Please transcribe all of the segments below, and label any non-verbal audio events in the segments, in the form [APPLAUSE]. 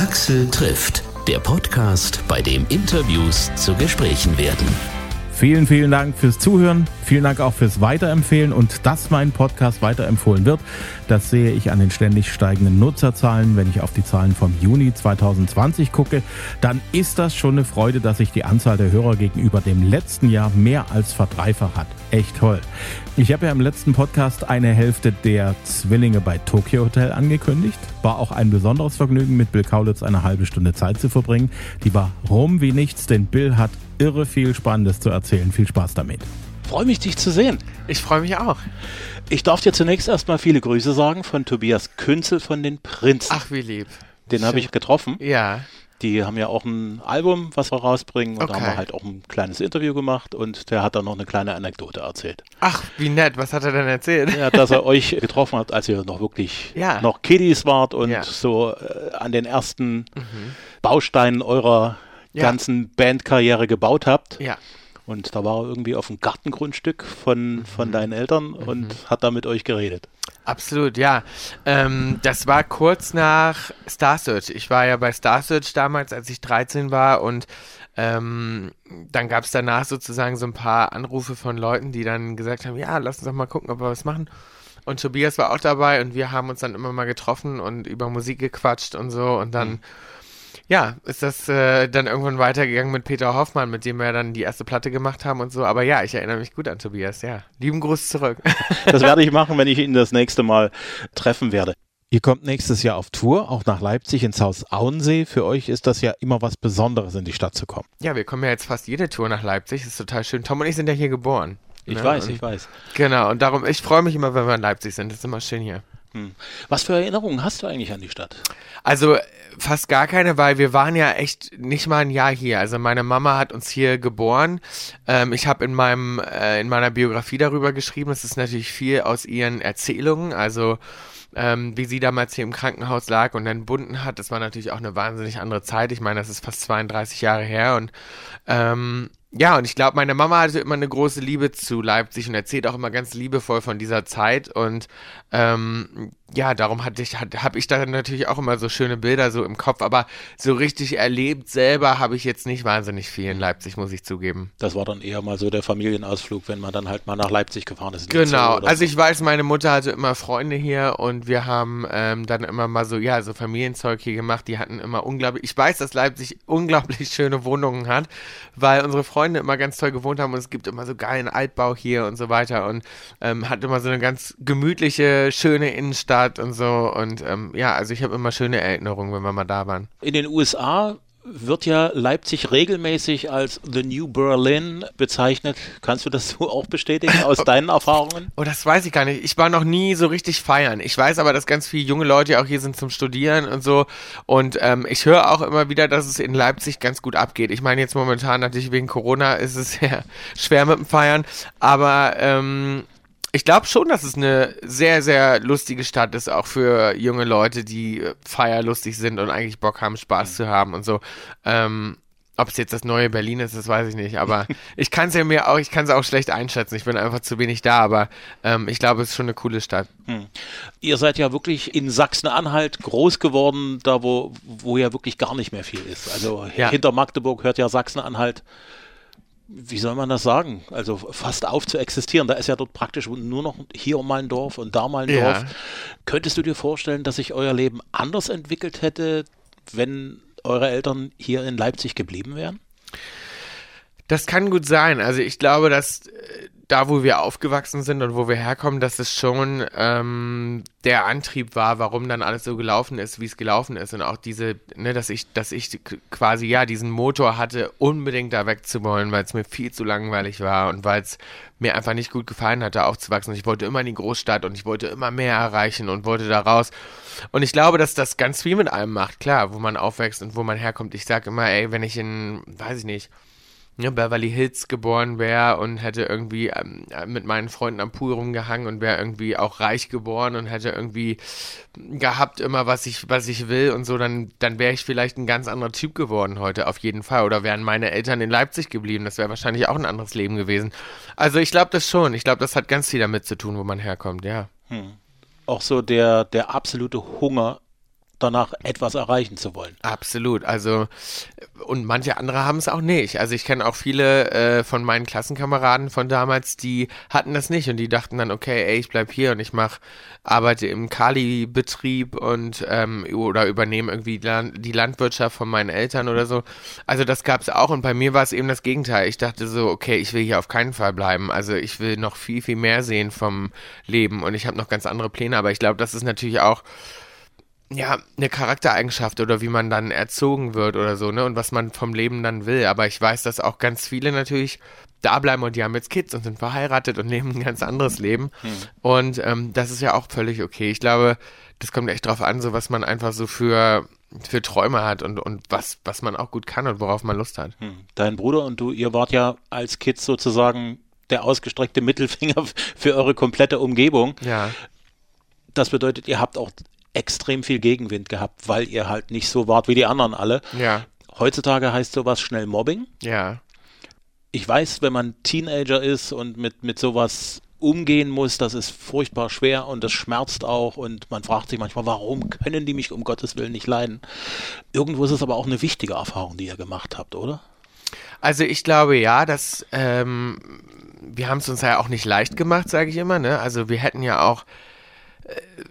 Axel trifft, der Podcast, bei dem Interviews zu Gesprächen werden. Vielen, vielen Dank fürs Zuhören. Vielen Dank auch fürs Weiterempfehlen und dass mein Podcast weiterempfohlen wird. Das sehe ich an den ständig steigenden Nutzerzahlen. Wenn ich auf die Zahlen vom Juni 2020 gucke, dann ist das schon eine Freude, dass sich die Anzahl der Hörer gegenüber dem letzten Jahr mehr als verdreifacht hat. Echt toll. Ich habe ja im letzten Podcast eine Hälfte der Zwillinge bei Tokyo Hotel angekündigt. War auch ein besonderes Vergnügen, mit Bill Kaulitz eine halbe Stunde Zeit zu verbringen. Die war rum wie nichts, denn Bill hat irre viel Spannendes zu erzählen. Viel Spaß damit. Freue mich, dich zu sehen. Ich freue mich auch. Ich darf dir zunächst erstmal viele Grüße sagen von Tobias Künzel von den Prinzen. Ach, wie lieb. Den habe ich getroffen. Ja. Die haben ja auch ein Album, was wir rausbringen. Und Okay. da haben wir halt auch ein kleines Interview gemacht und der hat dann noch eine kleine Anekdote erzählt. Ach, wie nett. Was hat er denn erzählt? Ja, dass er euch getroffen hat, als ihr noch wirklich Ja. noch Kiddies wart und Ja. Mhm. so äh, an den ersten Bausteinen eurer Ja. ganzen Bandkarriere gebaut habt. Ja. Und da war er irgendwie auf dem Gartengrundstück von, Mhm. von deinen Eltern und hat da mit euch geredet. Absolut, ja. Ähm, das war kurz nach Star Search. Ich war ja bei Star Search damals, als ich 13 war und ähm, dann gab es danach sozusagen so ein paar Anrufe von Leuten, die dann gesagt haben, ja, lass uns doch mal gucken, ob wir was machen. Und Tobias war auch dabei und wir haben uns dann immer mal getroffen und über Musik gequatscht und so und dann ja, ist das äh, dann irgendwann weitergegangen mit Peter Hoffmann, mit dem wir dann die erste Platte gemacht haben und so. Aber ja, ich erinnere mich gut an Tobias, ja. Lieben Gruß zurück. [LAUGHS] Das werde ich machen, wenn ich ihn das nächste Mal treffen werde. Ihr kommt nächstes Jahr auf Tour, auch nach Leipzig ins Haus Auensee. Für euch ist das ja immer was Besonderes, in die Stadt zu kommen. Ja, wir kommen ja jetzt fast jede Tour nach Leipzig. ist total schön. Tom und ich sind ja hier geboren. Ich Ne? weiß, und, ich weiß. Genau, und darum, ich freue mich immer, wenn wir in Leipzig sind. Das ist immer schön hier. Hm. Was für Erinnerungen hast du eigentlich an die Stadt? Also fast gar keine, weil wir waren ja echt nicht mal ein Jahr hier. Also meine Mama hat uns hier geboren. Ähm, ich habe in meinem äh, in meiner Biografie darüber geschrieben. Es ist natürlich viel aus ihren Erzählungen. Also ähm, wie sie damals hier im Krankenhaus lag und dann bunden hat. Das war natürlich auch eine wahnsinnig andere Zeit. Ich meine, das ist fast 32 Jahre her und ähm, ja, und ich glaube, meine Mama hatte immer eine große Liebe zu Leipzig und erzählt auch immer ganz liebevoll von dieser Zeit. Und ähm, ja, darum hatte ich, hat, habe ich da natürlich auch immer so schöne Bilder so im Kopf. Aber so richtig erlebt selber habe ich jetzt nicht wahnsinnig viel in Leipzig, muss ich zugeben. Das war dann eher mal so der Familienausflug, wenn man dann halt mal nach Leipzig gefahren ist. Genau, also so. ich weiß, meine Mutter hatte immer Freunde hier und wir haben ähm, dann immer mal so, ja, so Familienzeug hier gemacht. Die hatten immer unglaublich, ich weiß, dass Leipzig unglaublich schöne Wohnungen hat, weil unsere Freunde immer ganz toll gewohnt haben und es gibt immer so geilen Altbau hier und so weiter und ähm, hat immer so eine ganz gemütliche, schöne Innenstadt und so und ähm, ja, also ich habe immer schöne Erinnerungen, wenn wir mal da waren. In den USA wird ja Leipzig regelmäßig als The New Berlin bezeichnet. Kannst du das so auch bestätigen aus [LAUGHS] deinen Erfahrungen? Oh, das weiß ich gar nicht. Ich war noch nie so richtig feiern. Ich weiß aber, dass ganz viele junge Leute auch hier sind zum Studieren und so. Und ähm, ich höre auch immer wieder, dass es in Leipzig ganz gut abgeht. Ich meine, jetzt momentan natürlich wegen Corona ist es [LAUGHS] ja schwer mit dem Feiern. Aber ähm, ich glaube schon, dass es eine sehr, sehr lustige Stadt ist, auch für junge Leute, die äh, feierlustig sind und eigentlich Bock haben, Spaß zu haben und so. Ähm, ob es jetzt das neue Berlin ist, das weiß ich nicht. Aber [LAUGHS] ich kann es ja mir auch, ich kann es auch schlecht einschätzen. Ich bin einfach zu wenig da, aber ähm, ich glaube, es ist schon eine coole Stadt. Ihr seid ja wirklich in Sachsen-Anhalt groß geworden, da wo, wo ja wirklich gar nicht mehr viel ist. Also Ja. hinter Magdeburg hört ja Sachsen-Anhalt, wie soll man das sagen? Also fast auf zu existieren. Da ist ja dort praktisch nur noch hier mal ein Dorf und da mal ein Ja. Dorf. Könntest du dir vorstellen, dass sich euer Leben anders entwickelt hätte, wenn eure Eltern hier in Leipzig geblieben wären? Das kann gut sein. Also ich glaube, dass äh, da, wo wir aufgewachsen sind und wo wir herkommen, dass es schon ähm, der Antrieb war, warum dann alles so gelaufen ist, wie es gelaufen ist. Und auch diese, ne, dass ich, dass ich quasi ja diesen Motor hatte, unbedingt da wegzuwollen, weil es mir viel zu langweilig war und weil es mir einfach nicht gut gefallen hat, da aufzuwachsen. Ich wollte immer in die Großstadt und ich wollte immer mehr erreichen und wollte da raus. Und ich glaube, dass das ganz viel mit einem macht, klar, wo man aufwächst und wo man herkommt. Ich sag immer, ey, wenn ich in, weiß ich nicht, ja, Beverly Hills geboren wäre und hätte irgendwie ähm, mit meinen Freunden am Pool rumgehangen und wäre irgendwie auch reich geboren und hätte irgendwie gehabt immer, was ich, was ich will und so, dann, dann wäre ich vielleicht ein ganz anderer Typ geworden heute, auf jeden Fall. Oder wären meine Eltern in Leipzig geblieben, das wäre wahrscheinlich auch ein anderes Leben gewesen. Also ich glaube das schon. Ich glaube, das hat ganz viel damit zu tun, wo man herkommt, ja. Auch so der, der absolute Hunger danach etwas erreichen zu wollen. Absolut. Also, und manche andere haben es auch nicht. Also ich kenne auch viele äh, von meinen Klassenkameraden von damals, die hatten das nicht und die dachten dann, okay, ey, ich bleib hier und ich mach, arbeite im Kali-Betrieb und ähm, oder übernehme irgendwie die Landwirtschaft von meinen Eltern oder so. Also das gab es auch und bei mir war es eben das Gegenteil. Ich dachte so, okay, ich will hier auf keinen Fall bleiben. Also ich will noch viel, viel mehr sehen vom Leben und ich habe noch ganz andere Pläne, aber ich glaube, das ist natürlich auch ja, eine Charaktereigenschaft oder wie man dann erzogen wird oder so, ne? Und was man vom Leben dann will. Aber ich weiß, dass auch ganz viele natürlich da bleiben und die haben jetzt Kids und sind verheiratet und [LAUGHS] leben ein ganz anderes Leben. Hm. Und ähm, das ist ja auch völlig okay. Ich glaube, das kommt echt drauf an, so was man einfach so für, für Träume hat und, und was, was man auch gut kann und worauf man Lust hat. Hm. Dein Bruder und du, ihr wart ja als Kids sozusagen der ausgestreckte Mittelfinger [LAUGHS] für eure komplette Umgebung. Ja. Das bedeutet, ihr habt auch extrem viel Gegenwind gehabt, weil ihr halt nicht so wart wie die anderen alle. Ja. Heutzutage heißt sowas schnell Mobbing. Ja. Ich weiß, wenn man Teenager ist und mit, mit sowas umgehen muss, das ist furchtbar schwer und das schmerzt auch und man fragt sich manchmal, warum können die mich um Gottes Willen nicht leiden? Irgendwo ist es aber auch eine wichtige Erfahrung, die ihr gemacht habt, oder? Also ich glaube ja, dass ähm, wir haben es uns ja auch nicht leicht gemacht, sage ich immer. Ne? Also wir hätten ja auch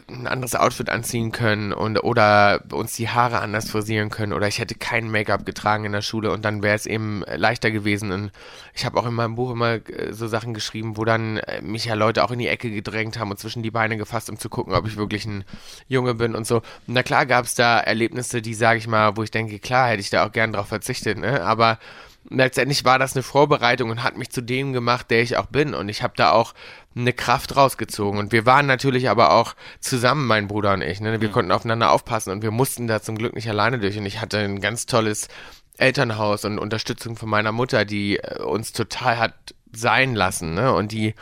ein anderes Outfit anziehen können und oder uns die Haare anders frisieren können oder ich hätte kein Make-up getragen in der Schule und dann wäre es eben leichter gewesen. Und ich habe auch in meinem Buch immer äh, so Sachen geschrieben, wo dann äh, mich ja Leute auch in die Ecke gedrängt haben und zwischen die Beine gefasst, um zu gucken, ob ich wirklich ein Junge bin und so. Na klar gab es da Erlebnisse, die sage ich mal, wo ich denke, klar hätte ich da auch gern drauf verzichtet, ne? Aber letztendlich war das eine Vorbereitung und hat mich zu dem gemacht, der ich auch bin. Und ich habe da auch eine Kraft rausgezogen. Und wir waren natürlich aber auch zusammen, mein Bruder und ich. Ne? Wir mhm. konnten aufeinander aufpassen und wir mussten da zum Glück nicht alleine durch. Und ich hatte ein ganz tolles Elternhaus und Unterstützung von meiner Mutter, die äh, uns total hat sein lassen ne? und die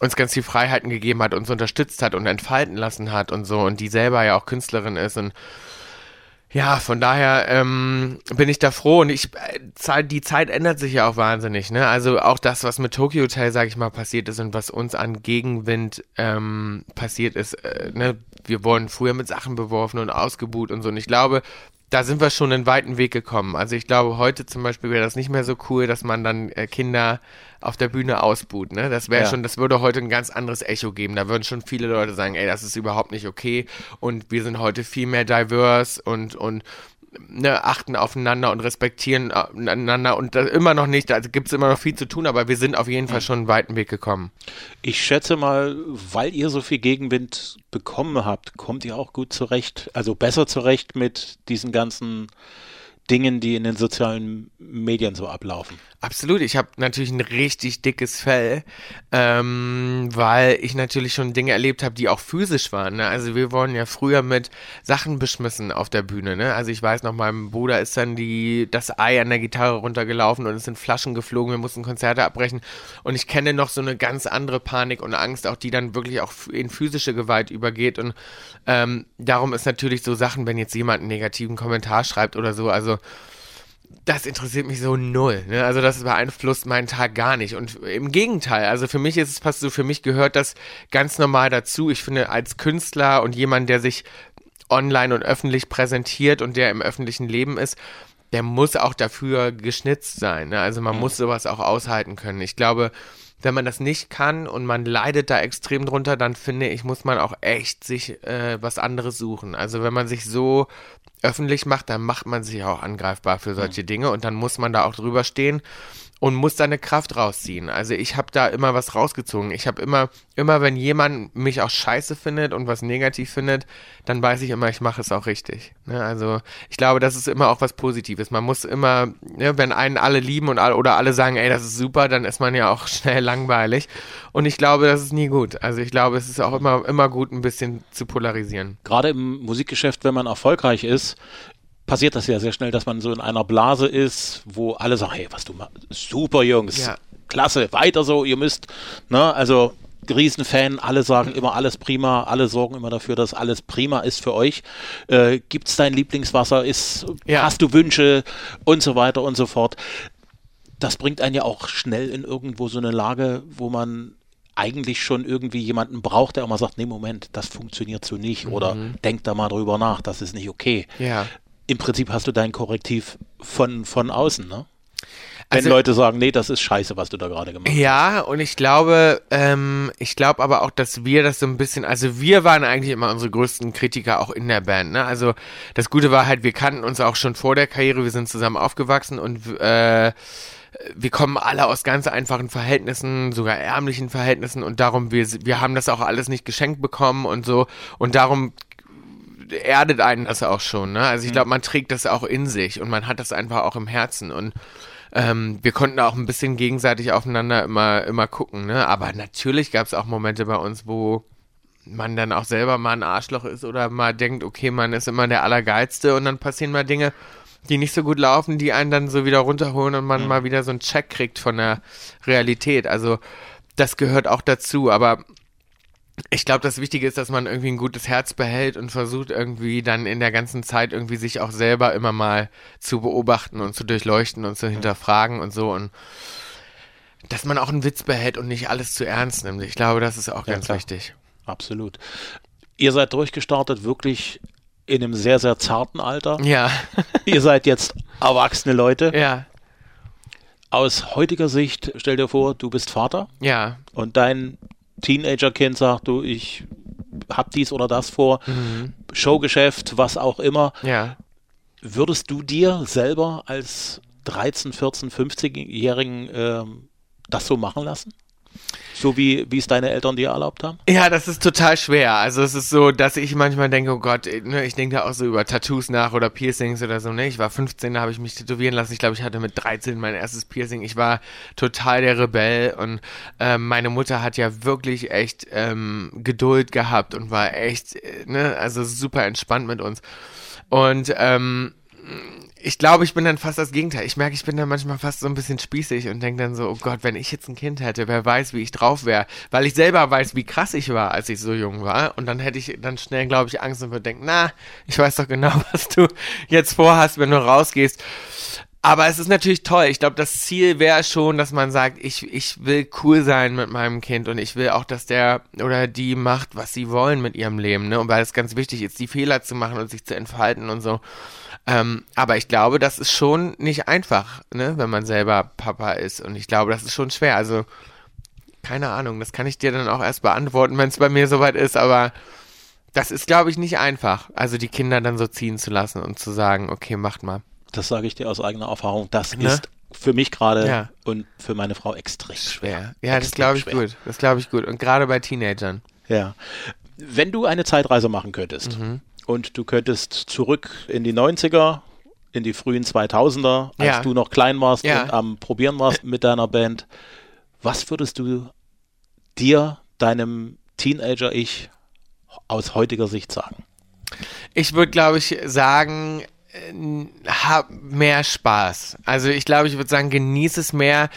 uns ganz viel Freiheiten gegeben hat, uns unterstützt hat und entfalten lassen hat und so und die selber ja auch Künstlerin ist und ja, von daher ähm, bin ich da froh und ich äh, die Zeit ändert sich ja auch wahnsinnig, ne? Also auch das, was mit Tokyo Hotel, sag ich mal, passiert ist und was uns an Gegenwind ähm, passiert ist, äh, ne? Wir wurden früher mit Sachen beworfen und ausgebuht und so. Und ich glaube, da sind wir schon einen weiten Weg gekommen. Also ich glaube, heute zum Beispiel wäre das nicht mehr so cool, dass man dann äh, Kinder auf der Bühne ausbuht. Ne? Das wäre ja. schon, das würde heute ein ganz anderes Echo geben. Da würden schon viele Leute sagen, ey, das ist überhaupt nicht okay. Und wir sind heute viel mehr diverse und, und ne, achten aufeinander und respektieren äh, einander und da immer noch nicht, also gibt es immer noch viel zu tun, aber wir sind auf jeden Fall schon einen weiten Weg gekommen. Ich schätze mal, weil ihr so viel Gegenwind bekommen habt, kommt ihr auch gut zurecht, also besser zurecht mit diesen ganzen Dingen, die in den sozialen Medien so ablaufen. Absolut, ich habe natürlich ein richtig dickes Fell, ähm, weil ich natürlich schon Dinge erlebt habe, die auch physisch waren. Ne? Also wir wurden ja früher mit Sachen beschmissen auf der Bühne. Ne? Also ich weiß noch, meinem Bruder ist dann die, das Ei an der Gitarre runtergelaufen und es sind Flaschen geflogen, wir mussten Konzerte abbrechen. Und ich kenne noch so eine ganz andere Panik und Angst, auch die dann wirklich auch in physische Gewalt übergeht. Und ähm, darum ist natürlich so Sachen, wenn jetzt jemand einen negativen Kommentar schreibt oder so, also das interessiert mich so null. Ne? Also das beeinflusst meinen Tag gar nicht. Und im Gegenteil, also für mich ist es fast so, für mich gehört das ganz normal dazu. Ich finde, als Künstler und jemand, der sich online und öffentlich präsentiert und der im öffentlichen Leben ist, der muss auch dafür geschnitzt sein. Ne? Also man mhm. muss sowas auch aushalten können. Ich glaube, wenn man das nicht kann und man leidet da extrem drunter, dann finde ich, muss man auch echt sich äh, was anderes suchen. Also wenn man sich so öffentlich macht, dann macht man sich auch angreifbar für solche mhm. Dinge und dann muss man da auch drüber stehen und muss seine Kraft rausziehen. Also ich habe da immer was rausgezogen. Ich habe immer, immer wenn jemand mich auch scheiße findet und was negativ findet, dann weiß ich immer, ich mache es auch richtig. Ne? Also ich glaube, das ist immer auch was Positives. Man muss immer, ne, wenn einen alle lieben und alle, oder alle sagen, ey, das ist super, dann ist man ja auch [LAUGHS] schnell langweilig. Und ich glaube, das ist nie gut. Also ich glaube, es ist auch immer, immer gut, ein bisschen zu polarisieren. Gerade im Musikgeschäft, wenn man erfolgreich ist, passiert das ja sehr schnell, dass man so in einer Blase ist, wo alle sagen, hey, was du machst, super Jungs, ja. klasse, weiter so, ihr müsst, ne, also Riesenfan, alle sagen immer alles prima, alle sorgen immer dafür, dass alles prima ist für euch. Äh, Gibt es dein Lieblingswasser? Ist, ja. Hast du Wünsche und so weiter und so fort. Das bringt einen ja auch schnell in irgendwo so eine Lage, wo man eigentlich schon irgendwie jemanden braucht, der immer sagt, nee, Moment, das funktioniert so nicht mhm. oder denk da mal drüber nach, das ist nicht okay. Ja. Im Prinzip hast du dein Korrektiv von, von außen, ne? Wenn also, Leute sagen, nee, das ist scheiße, was du da gerade gemacht hast. Ja, und ich glaube, ähm, ich glaube aber auch, dass wir das so ein bisschen, also wir waren eigentlich immer unsere größten Kritiker auch in der Band, ne? Also das Gute war halt, wir kannten uns auch schon vor der Karriere, wir sind zusammen aufgewachsen und äh, wir kommen alle aus ganz einfachen Verhältnissen, sogar ärmlichen Verhältnissen und darum, wir, wir haben das auch alles nicht geschenkt bekommen und so und darum erdet einen das auch schon, ne? Also ich mhm. glaube, man trägt das auch in sich und man hat das einfach auch im Herzen und ähm, wir konnten auch ein bisschen gegenseitig aufeinander immer, immer gucken, ne? Aber natürlich gab es auch Momente bei uns, wo man dann auch selber mal ein Arschloch ist oder mal denkt, okay, man ist immer der Allergeilste und dann passieren mal Dinge, die nicht so gut laufen, die einen dann so wieder runterholen und man mhm. mal wieder so einen Check kriegt von der Realität. Also das gehört auch dazu, aber ich glaube, das Wichtige ist, dass man irgendwie ein gutes Herz behält und versucht irgendwie dann in der ganzen Zeit irgendwie sich auch selber immer mal zu beobachten und zu durchleuchten und zu hinterfragen und so und dass man auch einen Witz behält und nicht alles zu ernst nimmt. Ich glaube, das ist auch ja, ganz klar. wichtig. Absolut. Ihr seid durchgestartet wirklich in einem sehr, sehr zarten Alter. Ja. [LAUGHS] Ihr seid jetzt erwachsene Leute. Ja. Aus heutiger Sicht, stell dir vor, du bist Vater. Ja. Und dein Teenager-Kind sagt, du, ich hab dies oder das vor, mhm. Showgeschäft, was auch immer. Ja. Würdest du dir selber als 13, 14, 15-Jährigen ähm, das so machen lassen? So wie, wie es deine Eltern dir erlaubt haben? Ja, das ist total schwer. Also es ist so, dass ich manchmal denke, oh Gott, ne, ich denke da auch so über Tattoos nach oder Piercings oder so. Ne? Ich war 15, da habe ich mich tätowieren lassen. Ich glaube, ich hatte mit 13 mein erstes Piercing. Ich war total der Rebell und ähm, meine Mutter hat ja wirklich echt ähm, Geduld gehabt und war echt, äh, ne, also super entspannt mit uns. Und ähm, ich glaube, ich bin dann fast das Gegenteil. Ich merke, ich bin dann manchmal fast so ein bisschen spießig und denke dann so, oh Gott, wenn ich jetzt ein Kind hätte, wer weiß, wie ich drauf wäre. Weil ich selber weiß, wie krass ich war, als ich so jung war. Und dann hätte ich dann schnell, glaube ich, Angst und würde denken, na, ich weiß doch genau, [LAUGHS] was du jetzt vorhast, wenn du rausgehst. Aber es ist natürlich toll. Ich glaube, das Ziel wäre schon, dass man sagt, ich, ich will cool sein mit meinem Kind und ich will auch, dass der oder die macht, was sie wollen mit ihrem Leben. Ne? Und weil es ganz wichtig ist, die Fehler zu machen und sich zu entfalten und so. Ähm, aber ich glaube, das ist schon nicht einfach, ne, wenn man selber Papa ist. Und ich glaube, das ist schon schwer. Also, keine Ahnung, das kann ich dir dann auch erst beantworten, wenn es bei mir soweit ist, aber das ist, glaube ich, nicht einfach. Also die Kinder dann so ziehen zu lassen und zu sagen, okay, macht mal. Das sage ich dir aus eigener Erfahrung. Das ne? ist für mich gerade ja. und für meine Frau extrem schwer. Ja, extrem das glaube ich schwer. gut. Das glaube ich gut. Und gerade bei Teenagern. Ja. Wenn du eine Zeitreise machen könntest, mhm und du könntest zurück in die 90er, in die frühen 2000er, als ja. du noch klein warst ja. und am Probieren warst mit deiner Band. Was würdest du dir, deinem Teenager-Ich, aus heutiger Sicht sagen? Ich würde, glaube ich, sagen, äh, hab mehr Spaß. Also ich glaube, ich würde sagen, genieße es mehr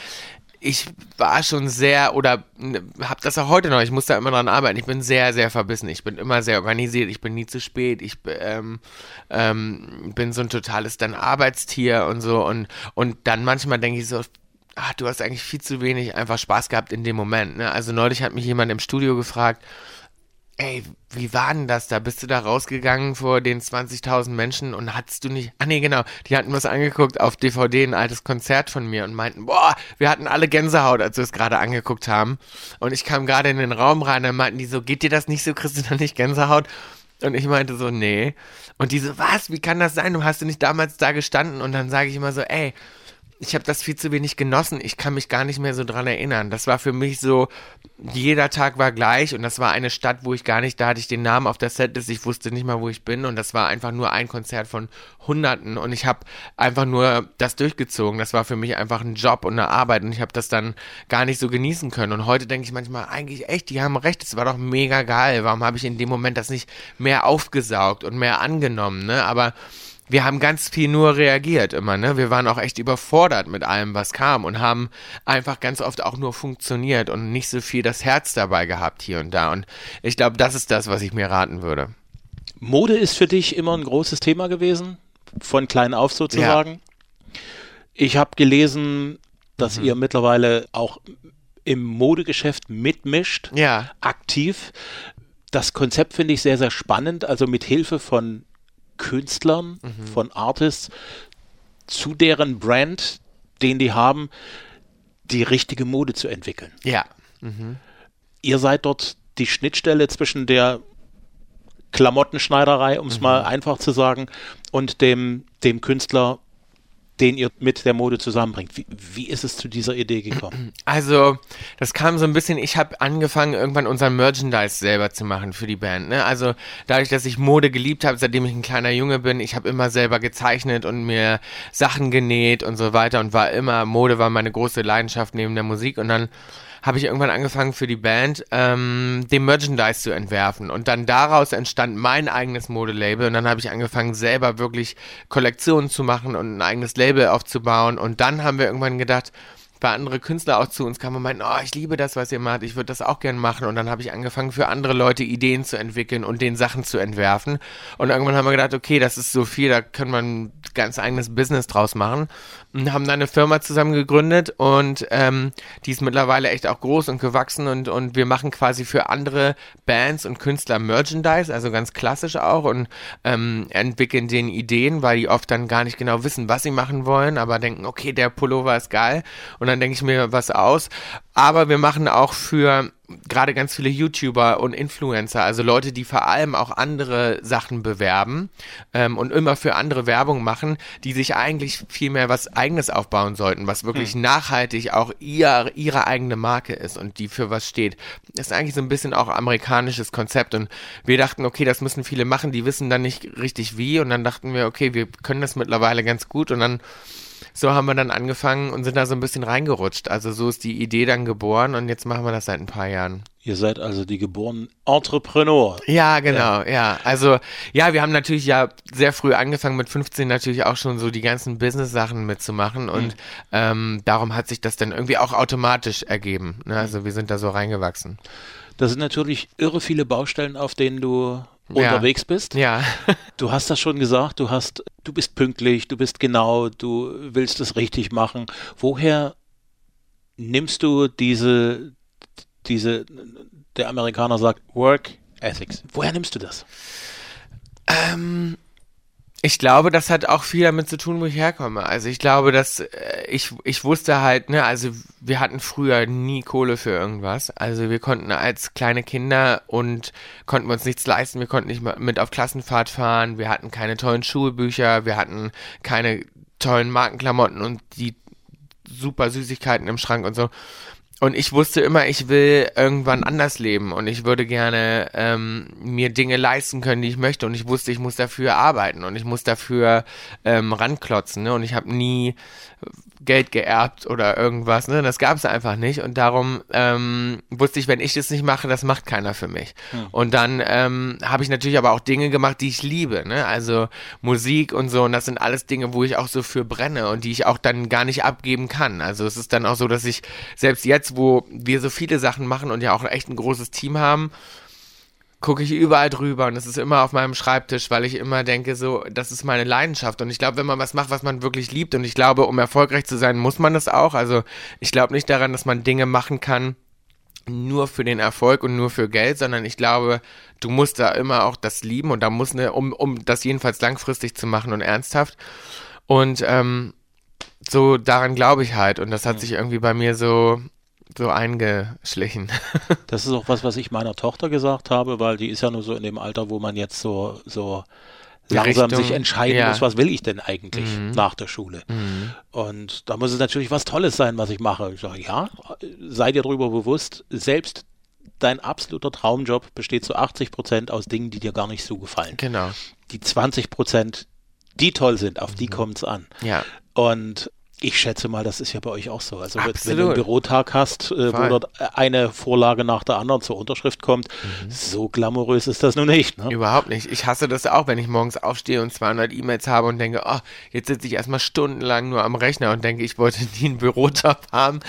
ich war schon sehr oder ne, habe das auch heute noch, ich muss da immer dran arbeiten. Ich bin sehr, sehr verbissen. Ich bin immer sehr organisiert. Ich bin nie zu spät. Ich ähm, ähm, bin so ein totales dann Arbeitstier und so. Und, und dann manchmal denke ich so, ach, du hast eigentlich viel zu wenig einfach Spaß gehabt in dem Moment. Ne? Also neulich hat mich jemand im Studio gefragt, ey, wie war denn das da? Bist du da rausgegangen vor den 20.000 Menschen und hattest du nicht, ah nee, genau, die hatten was angeguckt auf DVD, ein altes Konzert von mir und meinten, boah, wir hatten alle Gänsehaut, als wir es gerade angeguckt haben. Und ich kam gerade in den Raum rein, dann meinten die so, geht dir das nicht so, kriegst du da nicht Gänsehaut? Und ich meinte so, nee. Und die so, was, wie kann das sein? Du hast du nicht damals da gestanden? Und dann sage ich immer so, ey, ich habe das viel zu wenig genossen. Ich kann mich gar nicht mehr so dran erinnern. Das war für mich so, jeder Tag war gleich und das war eine Stadt, wo ich gar nicht, da hatte ich den Namen auf der Setlist, ich wusste nicht mal, wo ich bin und das war einfach nur ein Konzert von Hunderten und ich habe einfach nur das durchgezogen. Das war für mich einfach ein Job und eine Arbeit und ich habe das dann gar nicht so genießen können. Und heute denke ich manchmal, eigentlich echt, die haben recht, es war doch mega geil. Warum habe ich in dem Moment das nicht mehr aufgesaugt und mehr angenommen, ne? Aber wir haben ganz viel nur reagiert immer, ne? Wir waren auch echt überfordert mit allem, was kam und haben einfach ganz oft auch nur funktioniert und nicht so viel das Herz dabei gehabt hier und da. Und ich glaube, das ist das, was ich mir raten würde. Mode ist für dich immer ein großes Thema gewesen, von klein auf sozusagen. Ja. Ich habe gelesen, dass mhm. ihr mittlerweile auch im Modegeschäft mitmischt, Ja. aktiv. Das Konzept finde ich sehr, sehr spannend. Also mit Hilfe von Künstlern, von Artists zu deren Brand, den die haben, die richtige Mode zu entwickeln. Ja. Ihr seid dort die Schnittstelle zwischen der Klamottenschneiderei, um es mal einfach zu sagen, und dem, dem Künstler, den ihr mit der Mode zusammenbringt. Wie, wie ist es zu dieser Idee gekommen? Also, das kam so ein bisschen, ich habe angefangen, irgendwann unseren Merchandise selber zu machen für die Band. Ne? Also, dadurch, dass ich Mode geliebt habe, seitdem ich ein kleiner Junge bin, ich habe immer selber gezeichnet und mir Sachen genäht und so weiter und war immer, Mode war meine große Leidenschaft neben der Musik und dann habe ich irgendwann angefangen für die Band, ähm, den Merchandise zu entwerfen. Und dann daraus entstand mein eigenes Modelabel. Und dann habe ich angefangen, selber wirklich Kollektionen zu machen und ein eigenes Label aufzubauen. Und dann haben wir irgendwann gedacht, weil andere Künstler auch zu uns kamen und meinten, oh, ich liebe das, was ihr macht, ich würde das auch gern machen. Und dann habe ich angefangen, für andere Leute Ideen zu entwickeln und den Sachen zu entwerfen. Und irgendwann haben wir gedacht, okay, das ist so viel, da kann man ein ganz eigenes Business draus machen. Und haben dann eine Firma zusammen gegründet und ähm, die ist mittlerweile echt auch groß und gewachsen und, und wir machen quasi für andere Bands und Künstler Merchandise, also ganz klassisch auch und ähm, entwickeln den Ideen, weil die oft dann gar nicht genau wissen, was sie machen wollen, aber denken, okay, der Pullover ist geil und dann denke ich mir was aus. Aber wir machen auch für gerade ganz viele YouTuber und Influencer, also Leute, die vor allem auch andere Sachen bewerben ähm, und immer für andere Werbung machen, die sich eigentlich viel mehr was eigenes aufbauen sollten, was wirklich nachhaltig auch ihr, ihre eigene Marke ist und die für was steht. Das ist eigentlich so ein bisschen auch amerikanisches Konzept und wir dachten, okay, das müssen viele machen, die wissen dann nicht richtig wie und dann dachten wir, okay, wir können das mittlerweile ganz gut und dann so haben wir dann angefangen und sind da so ein bisschen reingerutscht. Also so ist die Idee dann geboren und jetzt machen wir das seit ein paar Jahren. Ihr seid also die geborenen Entrepreneur. Ja, genau, ja. Also, ja, wir haben natürlich ja sehr früh angefangen, mit 15 natürlich auch schon so die ganzen Business-Sachen mitzumachen und ähm, darum hat sich das dann irgendwie auch automatisch ergeben. Ne? Also wir sind da so reingewachsen. Das sind natürlich irre viele Baustellen, auf denen du unterwegs bist. Ja. [LAUGHS] Du hast das schon gesagt, du hast, du bist pünktlich, du bist genau, du willst es richtig machen. Woher nimmst du diese, diese, der Amerikaner sagt Work Ethics. Woher nimmst du das? Ähm, ich glaube, das hat auch viel damit zu tun, wo ich herkomme. Also ich glaube, dass äh, ich, ich wusste halt, ne, also wir hatten früher nie Kohle für irgendwas. Also wir konnten als kleine Kinder und konnten uns nichts leisten. Wir konnten nicht mit auf Klassenfahrt fahren. Wir hatten keine tollen Schulbücher. Wir hatten keine tollen Markenklamotten und die super Süßigkeiten im Schrank und so. Und ich wusste immer, ich will irgendwann anders leben und ich würde gerne ähm, mir Dinge leisten können, die ich möchte. Und ich wusste, ich muss dafür arbeiten und ich muss dafür ähm, ranklotzen. Ne? Und ich habe nie Geld geerbt oder irgendwas. Ne? Das gab es einfach nicht. Und darum ähm, wusste ich, wenn ich das nicht mache, das macht keiner für mich. Und dann ähm, habe ich natürlich aber auch Dinge gemacht, die ich liebe. Ne? Also Musik und so. Und das sind alles Dinge, wo ich auch so für brenne und die ich auch dann gar nicht abgeben kann. Also es ist dann auch so, dass ich selbst jetzt, wo wir so viele Sachen machen und ja auch echt ein großes Team haben, gucke ich überall drüber und es ist immer auf meinem Schreibtisch, weil ich immer denke, so, das ist meine Leidenschaft. Und ich glaube, wenn man was macht, was man wirklich liebt, und ich glaube, um erfolgreich zu sein, muss man das auch. Also ich glaube nicht daran, dass man Dinge machen kann, nur für den Erfolg und nur für Geld, sondern ich glaube, du musst da immer auch das lieben und da muss eine, um, um das jedenfalls langfristig zu machen und ernsthaft. Und ähm, so daran glaube ich halt. Und das hat sich irgendwie bei mir so so eingeschlichen. [LAUGHS] Das ist auch was, was ich meiner Tochter gesagt habe, weil die ist ja nur so in dem Alter, wo man jetzt so, so Die langsam Richtung, sich entscheiden ja. muss, was will ich denn eigentlich Mhm. nach der Schule. Und da muss es natürlich was Tolles sein, was ich mache. Ich sage, ja, sei dir darüber bewusst, selbst dein absoluter Traumjob besteht zu 80 Prozent aus Dingen, die dir gar nicht so gefallen. genau. Die 20 Prozent, die toll sind, auf die Mhm. kommt es an. Ja. Und ich schätze mal, das ist ja bei euch auch so. Also wenn- wenn du Absolut. einen Bürotag hast, äh, wo dort eine Vorlage nach der anderen zur Unterschrift kommt, so glamourös ist das nun nicht. Ne? Überhaupt nicht. Ich hasse das auch, wenn ich morgens aufstehe und 200 E-Mails habe und denke, oh, jetzt sitze ich erstmal stundenlang nur am Rechner und denke, ich wollte [LAUGHS] nie einen Bürojob haben.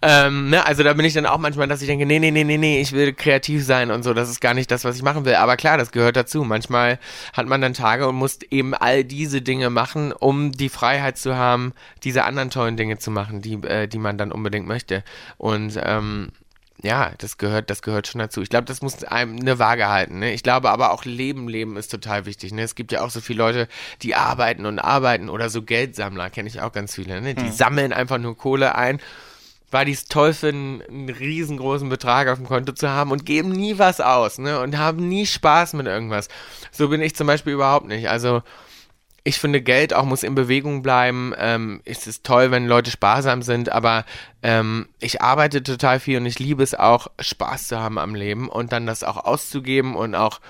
Ähm, ne? Also da bin ich dann auch manchmal, dass ich denke, nee, nee, nee, nee, nee, ich will kreativ sein und so. Das ist gar nicht das, was ich machen will. Aber klar, das gehört dazu. Manchmal hat man dann Tage und muss eben all diese Dinge machen, um die Freiheit zu haben, diese anderen anderen tollen Dinge zu machen, die, äh, die man dann unbedingt möchte. Und ähm, ja, das gehört, das gehört schon dazu. Ich glaube, das muss einem eine Waage halten. Ne? Ich glaube aber auch Leben, Leben ist total wichtig. Ne? Es gibt ja auch so viele Leute, die arbeiten und arbeiten oder so Geldsammler, kenne ich auch ganz viele. Ne? Die hm. sammeln einfach nur Kohle ein, weil die es toll finden, einen riesengroßen Betrag auf dem Konto zu haben und geben nie was aus ne? und haben nie Spaß mit irgendwas. So bin ich zum Beispiel überhaupt nicht. Also ich finde, Geld auch muss in Bewegung bleiben. Ähm, es ist toll, wenn Leute sparsam sind, aber ähm, ich arbeite total viel und ich liebe es auch, Spaß zu haben am Leben und dann das auch auszugeben und auch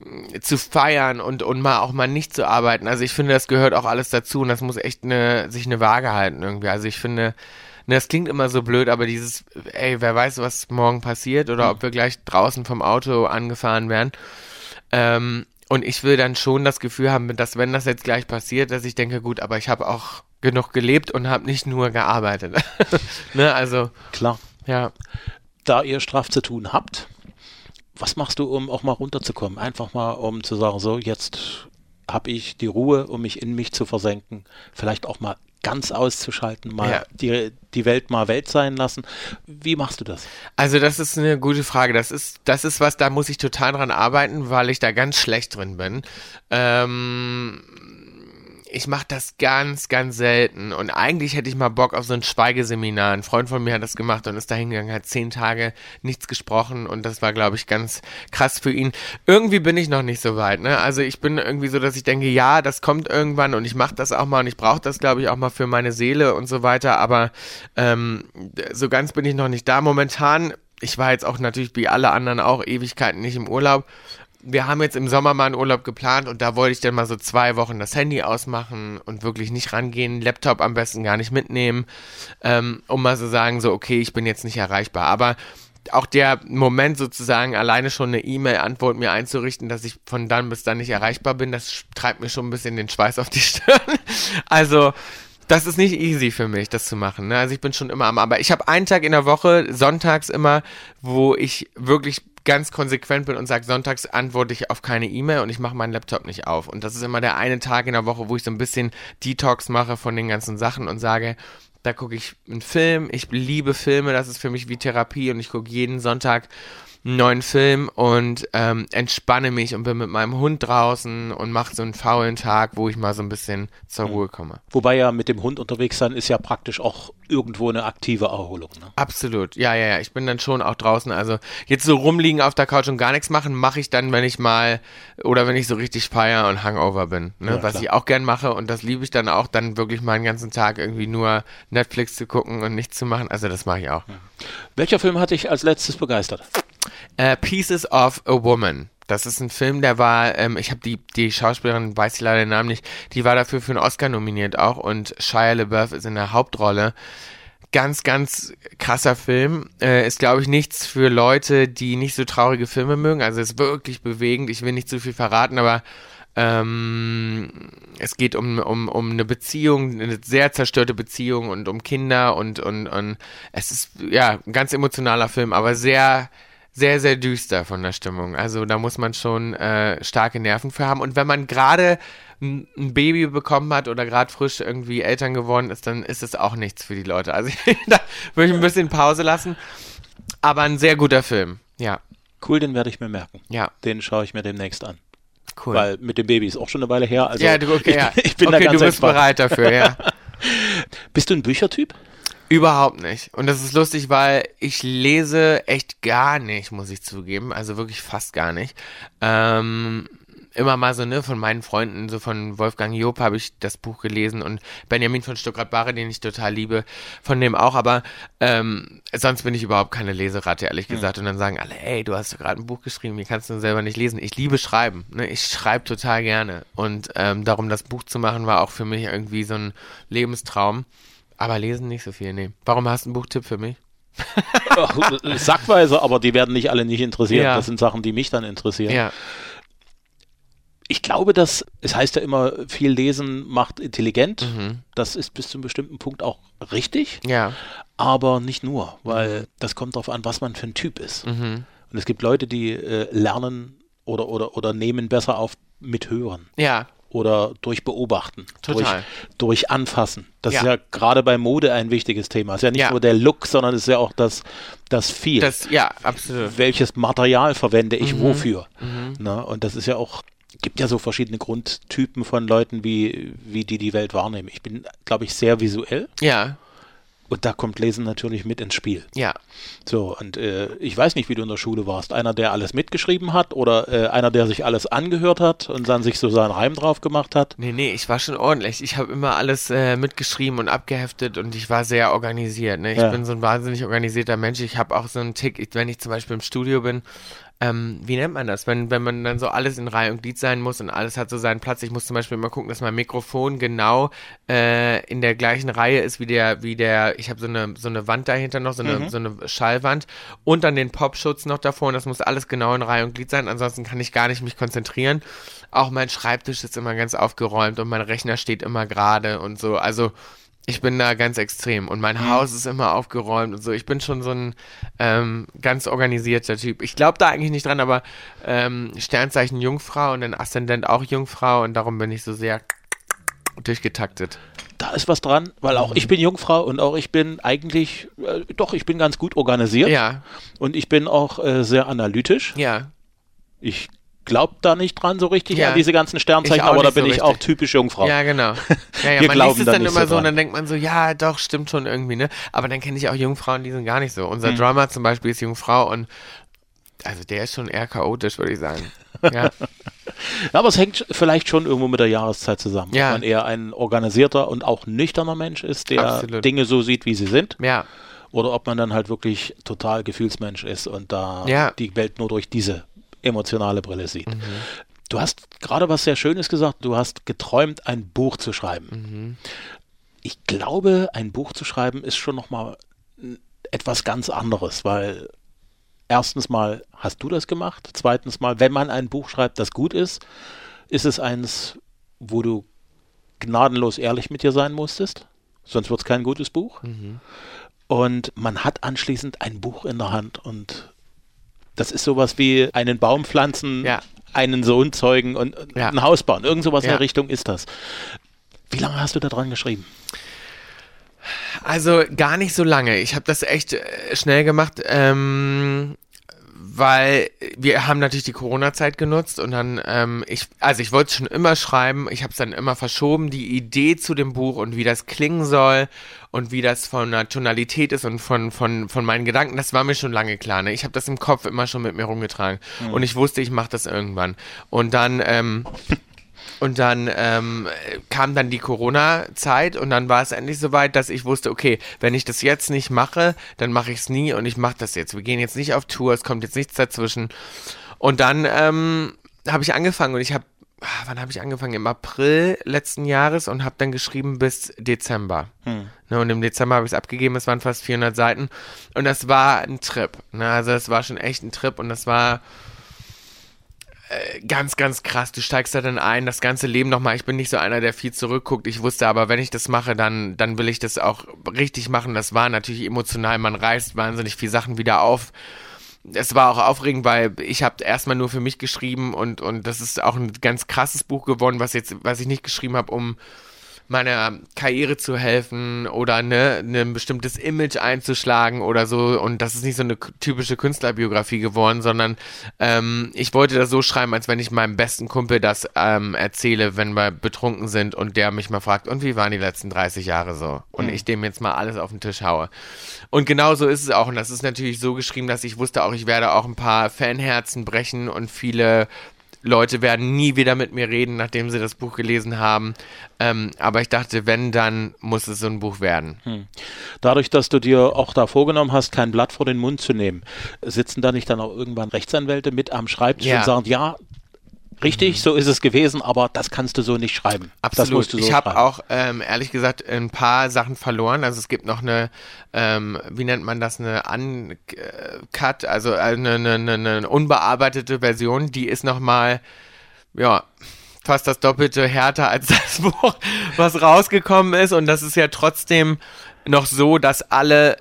mm, zu feiern und, und mal auch mal nicht zu arbeiten. Also ich finde, das gehört auch alles dazu und das muss echt eine, sich eine Waage halten irgendwie. Also ich finde, ne, das klingt immer so blöd, aber dieses, ey, wer weiß, was morgen passiert oder ob wir gleich draußen vom Auto angefahren werden. Ähm, und ich will dann schon das Gefühl haben, dass wenn das jetzt gleich passiert, dass ich denke, gut, aber ich habe auch genug gelebt und habe nicht nur gearbeitet. [LAUGHS] ne, also klar. Ja. Da ihr straff zu tun habt, was machst du, um auch mal runterzukommen? Einfach mal, um zu sagen, so jetzt habe ich die Ruhe, um mich in mich zu versenken, vielleicht auch mal ganz auszuschalten, mal ja. die, die Welt mal Welt sein lassen. Wie machst du das? Also das ist eine gute Frage. Das ist, das ist was, da muss ich total dran arbeiten, weil ich da ganz schlecht drin bin. Ähm, ich mache das ganz, ganz selten. Und eigentlich hätte ich mal Bock auf so ein Schweigeseminar. Ein Freund von mir hat das gemacht und ist da hingegangen, hat zehn Tage nichts gesprochen und das war, glaube ich, ganz krass für ihn. Irgendwie bin ich noch nicht so weit. Ne? Also ich bin irgendwie so, dass ich denke, ja, das kommt irgendwann und ich mache das auch mal und ich brauche das, glaube ich, auch mal für meine Seele und so weiter. Aber ähm, so ganz bin ich noch nicht da. Momentan ich war jetzt auch natürlich wie alle anderen auch Ewigkeiten nicht im Urlaub wir haben jetzt im Sommer mal einen Urlaub geplant und da wollte ich dann mal so zwei Wochen das Handy ausmachen und wirklich nicht rangehen, Laptop am besten gar nicht mitnehmen, ähm, um mal so sagen, so, okay, ich bin jetzt nicht erreichbar. Aber auch der Moment sozusagen, alleine schon eine E-Mail-Antwort mir einzurichten, dass ich von dann bis dann nicht erreichbar bin, das treibt mir schon ein bisschen den Schweiß auf die [LAUGHS] Stirn. Also, das ist nicht easy für mich, das zu machen. Ne? Also ich bin schon immer am, aber ich habe einen Tag in der Woche, sonntags immer, wo ich wirklich ganz konsequent bin und sage, sonntags antworte ich auf keine E-Mail und ich mache meinen Laptop nicht auf. Und das ist immer der eine Tag in der Woche, wo ich so ein bisschen Detox mache von den ganzen Sachen und sage, da gucke ich einen Film. Ich liebe Filme, das ist für mich wie Therapie und ich gucke jeden Sonntag einen neuen Film und ähm, entspanne mich und bin mit meinem Hund draußen und mache so einen faulen Tag, wo ich mal so ein bisschen zur mhm. Ruhe komme. Wobei ja mit dem Hund unterwegs sein ist ja praktisch auch irgendwo eine aktive Erholung. Ne? Absolut, ja, ja, ja. Ich bin dann schon auch draußen. Also jetzt so rumliegen auf der Couch und gar nichts machen, mache ich dann, wenn ich mal oder wenn ich so richtig feier und Hangover bin. Ne? Ja, Was klar. ich auch gern mache und das liebe ich dann auch, dann wirklich mal einen ganzen Tag irgendwie nur Netflix zu gucken und nichts zu machen. Also das mache ich auch. Welcher Film hat dich als letztes begeistert? Uh, Pieces of a Woman. Das ist ein Film, der war, ähm, ich habe die, die Schauspielerin, weiß ich leider den Namen nicht, die war dafür für einen Oscar nominiert auch und Shia LaBeouf ist in der Hauptrolle. Ganz, ganz krasser Film. Äh, ist, glaube ich, nichts für Leute, die nicht so traurige Filme mögen. Also ist wirklich bewegend. Ich will nicht zu viel verraten, aber ähm, es geht um, um, um eine Beziehung, eine sehr zerstörte Beziehung und um Kinder und, und, und es ist ja ein ganz emotionaler Film, aber sehr sehr, sehr düster von der Stimmung. Also da muss man schon äh, starke Nerven für haben. Und wenn man gerade ein Baby bekommen hat oder gerade frisch irgendwie Eltern geworden ist, dann ist es auch nichts für die Leute. Also [LAUGHS] da würde ich ein bisschen Pause lassen. Aber ein sehr guter Film, ja. Cool, den werde ich mir merken. Ja. Den schaue ich mir demnächst an. Cool. Weil mit dem Baby ist auch schon eine Weile her. Also ja, du, okay, [LAUGHS] ich, ja. ich bin okay, da ganz du bist entspannt. bereit dafür, ja. [LAUGHS] Bist du ein Büchertyp? Überhaupt nicht. Und das ist lustig, weil ich lese echt gar nicht, muss ich zugeben. Also wirklich fast gar nicht. Ähm, immer mal so, ne, von meinen Freunden, so von Wolfgang Job habe ich das Buch gelesen und Benjamin von Stuttgart-Barre, den ich total liebe, von dem auch, aber ähm, sonst bin ich überhaupt keine Leseratte, ehrlich gesagt. Mhm. Und dann sagen alle, ey, du hast gerade ein Buch geschrieben, wie kannst du selber nicht lesen? Ich liebe Schreiben, ne? Ich schreibe total gerne. Und ähm, darum das Buch zu machen, war auch für mich irgendwie so ein Lebenstraum. Aber lesen nicht so viel, nee. Warum hast du einen Buchtipp für mich? Sackweise, aber die werden nicht alle nicht interessieren. Ja. Das sind Sachen, die mich dann interessieren. Ja. Ich glaube, dass, es heißt ja immer, viel lesen macht intelligent. Mhm. Das ist bis zu einem bestimmten Punkt auch richtig. Ja. Aber nicht nur, weil das kommt darauf an, was man für ein Typ ist. Mhm. Und es gibt Leute, die äh, lernen oder, oder, oder nehmen besser auf mit Hören. Ja, oder durch Beobachten, Total. Durch, durch Anfassen. Das Ja. ist ja gerade bei Mode ein wichtiges Thema. Es ist ja nicht Ja. nur der Look, sondern es ist ja auch das, das Feel. Das, ja, absolut. Welches Material verwende Mhm. ich wofür? Na, und das ist ja auch, gibt ja so verschiedene Grundtypen von Leuten, wie, wie die die Welt wahrnehmen. Ich bin, glaube ich, sehr visuell Ja, und da kommt Lesen natürlich mit ins Spiel. ja. So, und äh, ich weiß nicht, wie du in der Schule warst. Einer, der alles mitgeschrieben hat oder äh, einer, der sich alles angehört hat und dann sich so seinen Reim drauf gemacht hat? Nee, nee, ich war schon ordentlich. Ich habe immer alles äh, mitgeschrieben und abgeheftet und ich war sehr organisiert. Ne? Ich Ja. bin so ein wahnsinnig organisierter Mensch. Ich habe auch so einen Tick, wenn ich zum Beispiel im Studio bin, ähm, wie nennt man das? Wenn, wenn man dann so alles in Reihe und Glied sein muss und alles hat so seinen Platz. Ich muss zum Beispiel immer gucken, dass mein Mikrofon genau äh, in der gleichen Reihe ist wie der, wie der, ich habe so eine, so eine Wand dahinter noch, so eine, so eine Schallwand und dann den Popschutz noch davor und das muss alles genau in Reihe und Glied sein. Ansonsten kann ich gar nicht mich konzentrieren. Auch mein Schreibtisch ist immer ganz aufgeräumt und mein Rechner steht immer gerade und so. Also ich bin da ganz extrem und mein Haus ist immer aufgeräumt und so. Ich bin schon so ein ähm, ganz organisierter Typ. Ich glaube da eigentlich nicht dran, aber ähm, Sternzeichen Jungfrau und ein Aszendent auch Jungfrau und darum bin ich so sehr durchgetaktet. Da ist was dran, weil auch ich bin Jungfrau und auch ich bin eigentlich, äh, doch, ich bin ganz gut organisiert Ja, und ich bin auch äh, sehr analytisch. ja, Ich glaube da nicht dran so richtig Ja. an diese ganzen Sternzeichen, aber da bin so ich auch typisch Jungfrau. ja, genau. [LAUGHS] Ja, ja, Wir man glauben liest es da dann immer so so und dann denkt man so, ja, doch, stimmt schon irgendwie, ne? Aber dann kenne ich auch Jungfrauen, die sind gar nicht so. Hm. Unser Drummer zum Beispiel ist Jungfrau und also der ist schon eher chaotisch, würde ich sagen. [LAUGHS] Ja, aber es hängt vielleicht schon irgendwo mit der Jahreszeit zusammen. Ja. Ob man eher ein organisierter und auch nüchterner Mensch ist, der Absolut. Dinge so sieht, wie sie sind. ja, Oder ob man dann halt wirklich total Gefühlsmensch ist und da Ja. die Welt nur durch diese emotionale Brille sieht. Mhm. Du hast gerade was sehr Schönes gesagt. Du hast geträumt, ein Buch zu schreiben. Mhm. Ich glaube, ein Buch zu schreiben ist schon nochmal etwas ganz anderes, weil erstens mal hast du das gemacht. Zweitens mal, wenn man ein Buch schreibt, das gut ist, ist es eins, wo du gnadenlos ehrlich mit dir sein musstest. Sonst wird es kein gutes Buch. Mhm. Und man hat anschließend ein Buch in der Hand und das ist sowas wie einen Baum pflanzen, Ja. einen Sohn zeugen und Ja. ein Haus bauen. Irgend sowas in Ja. der Richtung ist das. Wie lange hast du da dran geschrieben? Also gar nicht so lange. Ich habe das echt äh, schnell gemacht, ähm, weil wir haben natürlich die Corona-Zeit genutzt und dann, ähm, ich, also ich wollte schon immer schreiben, ich habe es dann immer verschoben, die Idee zu dem Buch und wie das klingen soll und wie das von der Tonalität ist und von, von, von meinen Gedanken, das war mir schon lange klar. Ne? Ich habe das im Kopf immer schon mit mir rumgetragen und ich wusste, ich mache das irgendwann. Und dann, ähm, [LAUGHS] und dann ähm, kam dann die Corona-Zeit und dann war es endlich soweit, dass ich wusste, okay, wenn ich das jetzt nicht mache, dann mache ich es nie und ich mache das jetzt. Wir gehen jetzt nicht auf Tour, es kommt jetzt nichts dazwischen. Und dann ähm, habe ich angefangen und ich habe, ah, wann habe ich angefangen? Im April letzten Jahres und habe dann geschrieben bis Dezember. Ne, und im Dezember habe ich es abgegeben, es waren fast 400 Seiten und das war ein Trip. Ne? Also das war schon echt ein Trip und das war ganz, ganz krass. Du steigst da dann ein, das ganze Leben nochmal. Ich bin nicht so einer, der viel zurückguckt. Ich wusste aber, wenn ich das mache, dann, dann will ich das auch richtig machen. Das war natürlich emotional. Man reißt wahnsinnig viel Sachen wieder auf. Es war auch aufregend, weil ich habe erstmal nur für mich geschrieben und, und das ist auch ein ganz krasses Buch geworden, was jetzt, was ich nicht geschrieben habe, um meiner Karriere zu helfen oder ne, ne, ein bestimmtes Image einzuschlagen oder so. Und das ist nicht so eine typische Künstlerbiografie geworden, sondern ähm, ich wollte das so schreiben, als wenn ich meinem besten Kumpel das ähm, erzähle, wenn wir betrunken sind und der mich mal fragt, und wie waren die letzten 30 Jahre so? Und ich dem jetzt mal alles auf den Tisch haue. Und genau so ist es auch. Und das ist natürlich so geschrieben, dass ich wusste auch, ich werde auch ein paar Fanherzen brechen und viele Leute werden nie wieder mit mir reden, nachdem sie das Buch gelesen haben. Ähm, aber ich dachte, wenn, dann muss es so ein Buch werden. Dadurch, dass du dir auch da vorgenommen hast, kein Blatt vor den Mund zu nehmen, sitzen da nicht dann auch irgendwann Rechtsanwälte mit am Schreibtisch Ja. und sagen, ja, richtig, so ist es gewesen, aber das kannst du so nicht schreiben. Das Absolut. musst du so ich habe auch ähm, ehrlich gesagt ein paar Sachen verloren. Also es gibt noch eine, ähm, wie nennt man das, eine Uncut, also eine, eine, eine, eine unbearbeitete Version, die ist nochmal, ja, fast das Doppelte härter als das Buch, was rausgekommen ist. Und das ist ja trotzdem noch so, dass alle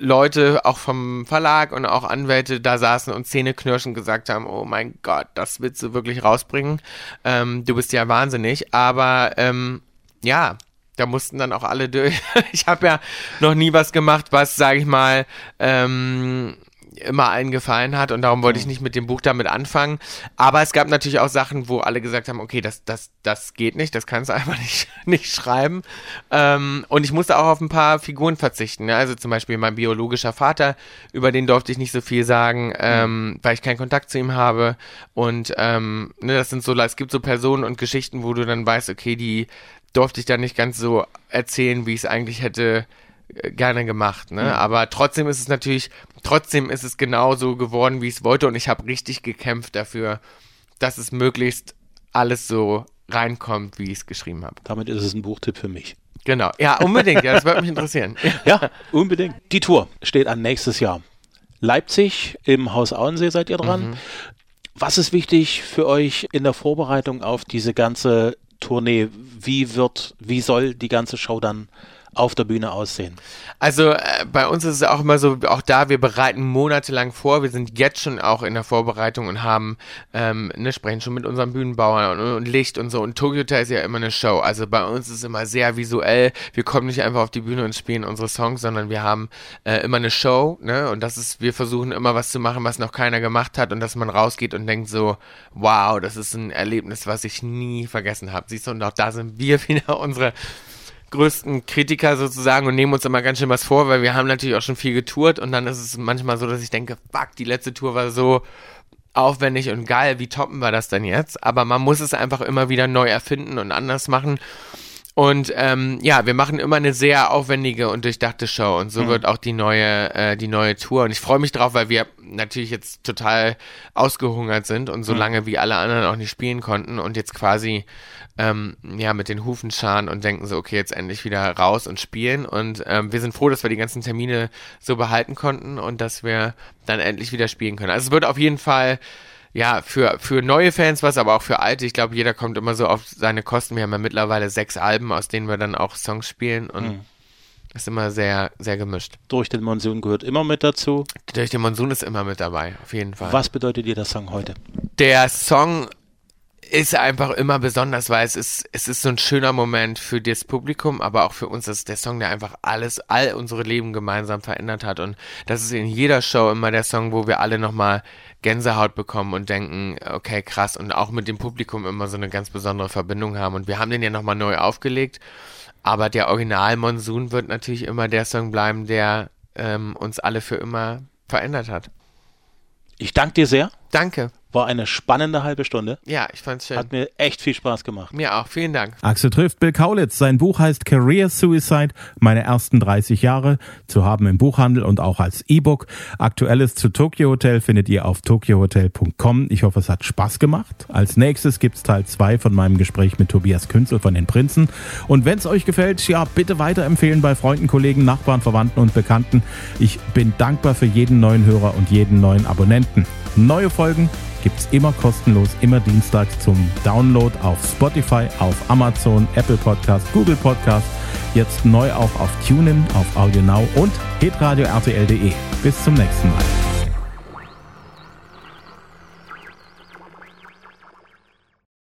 Leute auch vom Verlag und auch Anwälte da saßen und Zähneknirschen gesagt haben, oh mein Gott, das willst du wirklich rausbringen. Ähm, du bist ja wahnsinnig. Aber ähm, ja, da mussten dann auch alle durch. [LAUGHS] ich habe ja noch nie was gemacht, was, sage ich mal, ähm, immer allen gefallen hat und darum wollte ich nicht mit dem Buch damit anfangen. Aber es gab natürlich auch Sachen, wo alle gesagt haben, okay, das, das, das geht nicht, das kannst du [LAUGHS] einfach nicht, nicht schreiben. Ähm, und ich musste auch auf ein paar Figuren verzichten. Ne? Also zum Beispiel mein biologischer Vater, über den durfte ich nicht so viel sagen, ähm, weil ich keinen Kontakt zu ihm habe. Und ähm, ne, das sind so, es gibt so Personen und Geschichten, wo du dann weißt, okay, die durfte ich dann nicht ganz so erzählen, wie ich es eigentlich hätte gerne gemacht, ne? Mhm. Aber trotzdem ist es natürlich, trotzdem ist es genauso geworden, wie ich es wollte und ich habe richtig gekämpft dafür, dass es möglichst alles so reinkommt, wie ich es geschrieben habe. Damit ist es ein Buchtipp für mich. Genau, ja, unbedingt, ja, das würde mich interessieren. [LAUGHS] ja, unbedingt. Die Tour steht an nächstes Jahr. Leipzig im Haus Auensee seid ihr dran. Mhm. Was ist wichtig für euch in der Vorbereitung auf diese ganze Tournee? Wie wird, wie soll die ganze Show dann auf der Bühne aussehen? Also äh, bei uns ist es auch immer so, auch da, wir bereiten monatelang vor. Wir sind jetzt schon auch in der Vorbereitung und haben, ähm, ne, sprechen schon mit unseren Bühnenbauern und, und Licht und so. Und Tokyo Hotel ist ja immer eine Show. Also bei uns ist es immer sehr visuell. Wir kommen nicht einfach auf die Bühne und spielen unsere Songs, sondern wir haben äh, immer eine Show. Ne? Und das ist, wir versuchen immer was zu machen, was noch keiner gemacht hat und dass man rausgeht und denkt so, wow, das ist ein Erlebnis, was ich nie vergessen habe. Siehst du, und auch da sind wir [LAUGHS] wieder unsere größten Kritiker sozusagen und nehmen uns immer ganz schön was vor, weil wir haben natürlich auch schon viel getourt und dann ist es manchmal so, dass ich denke, fuck, die letzte Tour war so aufwendig und geil, wie toppen wir das denn jetzt? Aber man muss es einfach immer wieder neu erfinden und anders machen. Und ähm, ja, wir machen immer eine sehr aufwendige und durchdachte Show und so mhm. wird auch die neue, äh, die neue Tour. Und ich freue mich drauf, weil wir natürlich jetzt total ausgehungert sind und so mhm. lange wie alle anderen auch nicht spielen konnten und jetzt quasi ähm, ja, mit den Hufen scharen und denken so, okay, jetzt endlich wieder raus und spielen. Und ähm, wir sind froh, dass wir die ganzen Termine so behalten konnten und dass wir dann endlich wieder spielen können. Also es wird auf jeden Fall ja, für, für neue Fans was, aber auch für alte. Ich glaube, jeder kommt immer so auf seine Kosten. Wir haben ja mittlerweile sechs Alben, aus denen wir dann auch Songs spielen und mhm. ist immer sehr, sehr gemischt. Durch den Monsun gehört immer mit dazu. Durch den Monsun ist immer mit dabei, auf jeden Fall. Was bedeutet dir der Song heute? Der Song ist einfach immer besonders, weil es ist, es ist so ein schöner Moment für das Publikum, aber auch für uns. Das ist der Song, der einfach alles, all unsere Leben gemeinsam verändert hat. Und das ist in jeder Show immer der Song, wo wir alle nochmal Gänsehaut bekommen und denken, okay, krass. Und auch mit dem Publikum immer so eine ganz besondere Verbindung haben. Und wir haben den ja nochmal neu aufgelegt. Aber der Original Monsun wird natürlich immer der Song bleiben, der ähm, uns alle für immer verändert hat. Ich danke dir sehr. Danke. War eine spannende halbe Stunde. Ja, ich fand's schön. Hat mir echt viel Spaß gemacht. Mir auch, vielen Dank. Axel trifft Bill Kaulitz. Sein Buch heißt Career Suicide, meine ersten 30 Jahre, zu haben im Buchhandel und auch als E-Book. Aktuelles zu Tokyo Hotel findet ihr auf tokyohotel.com. Ich hoffe, es hat Spaß gemacht. Als nächstes gibt's Teil 2 von meinem Gespräch mit Tobias Künzel von den Prinzen. Und wenn's euch gefällt, ja, bitte weiterempfehlen bei Freunden, Kollegen, Nachbarn, Verwandten und Bekannten. Ich bin dankbar für jeden neuen Hörer und jeden neuen Abonnenten. Neue Folgen gibt es immer kostenlos, immer dienstags zum Download auf Spotify, auf Amazon, Apple Podcast, Google Podcast, jetzt neu auch auf TuneIn, auf AudioNow und hitradio RTL.de. Bis zum nächsten Mal.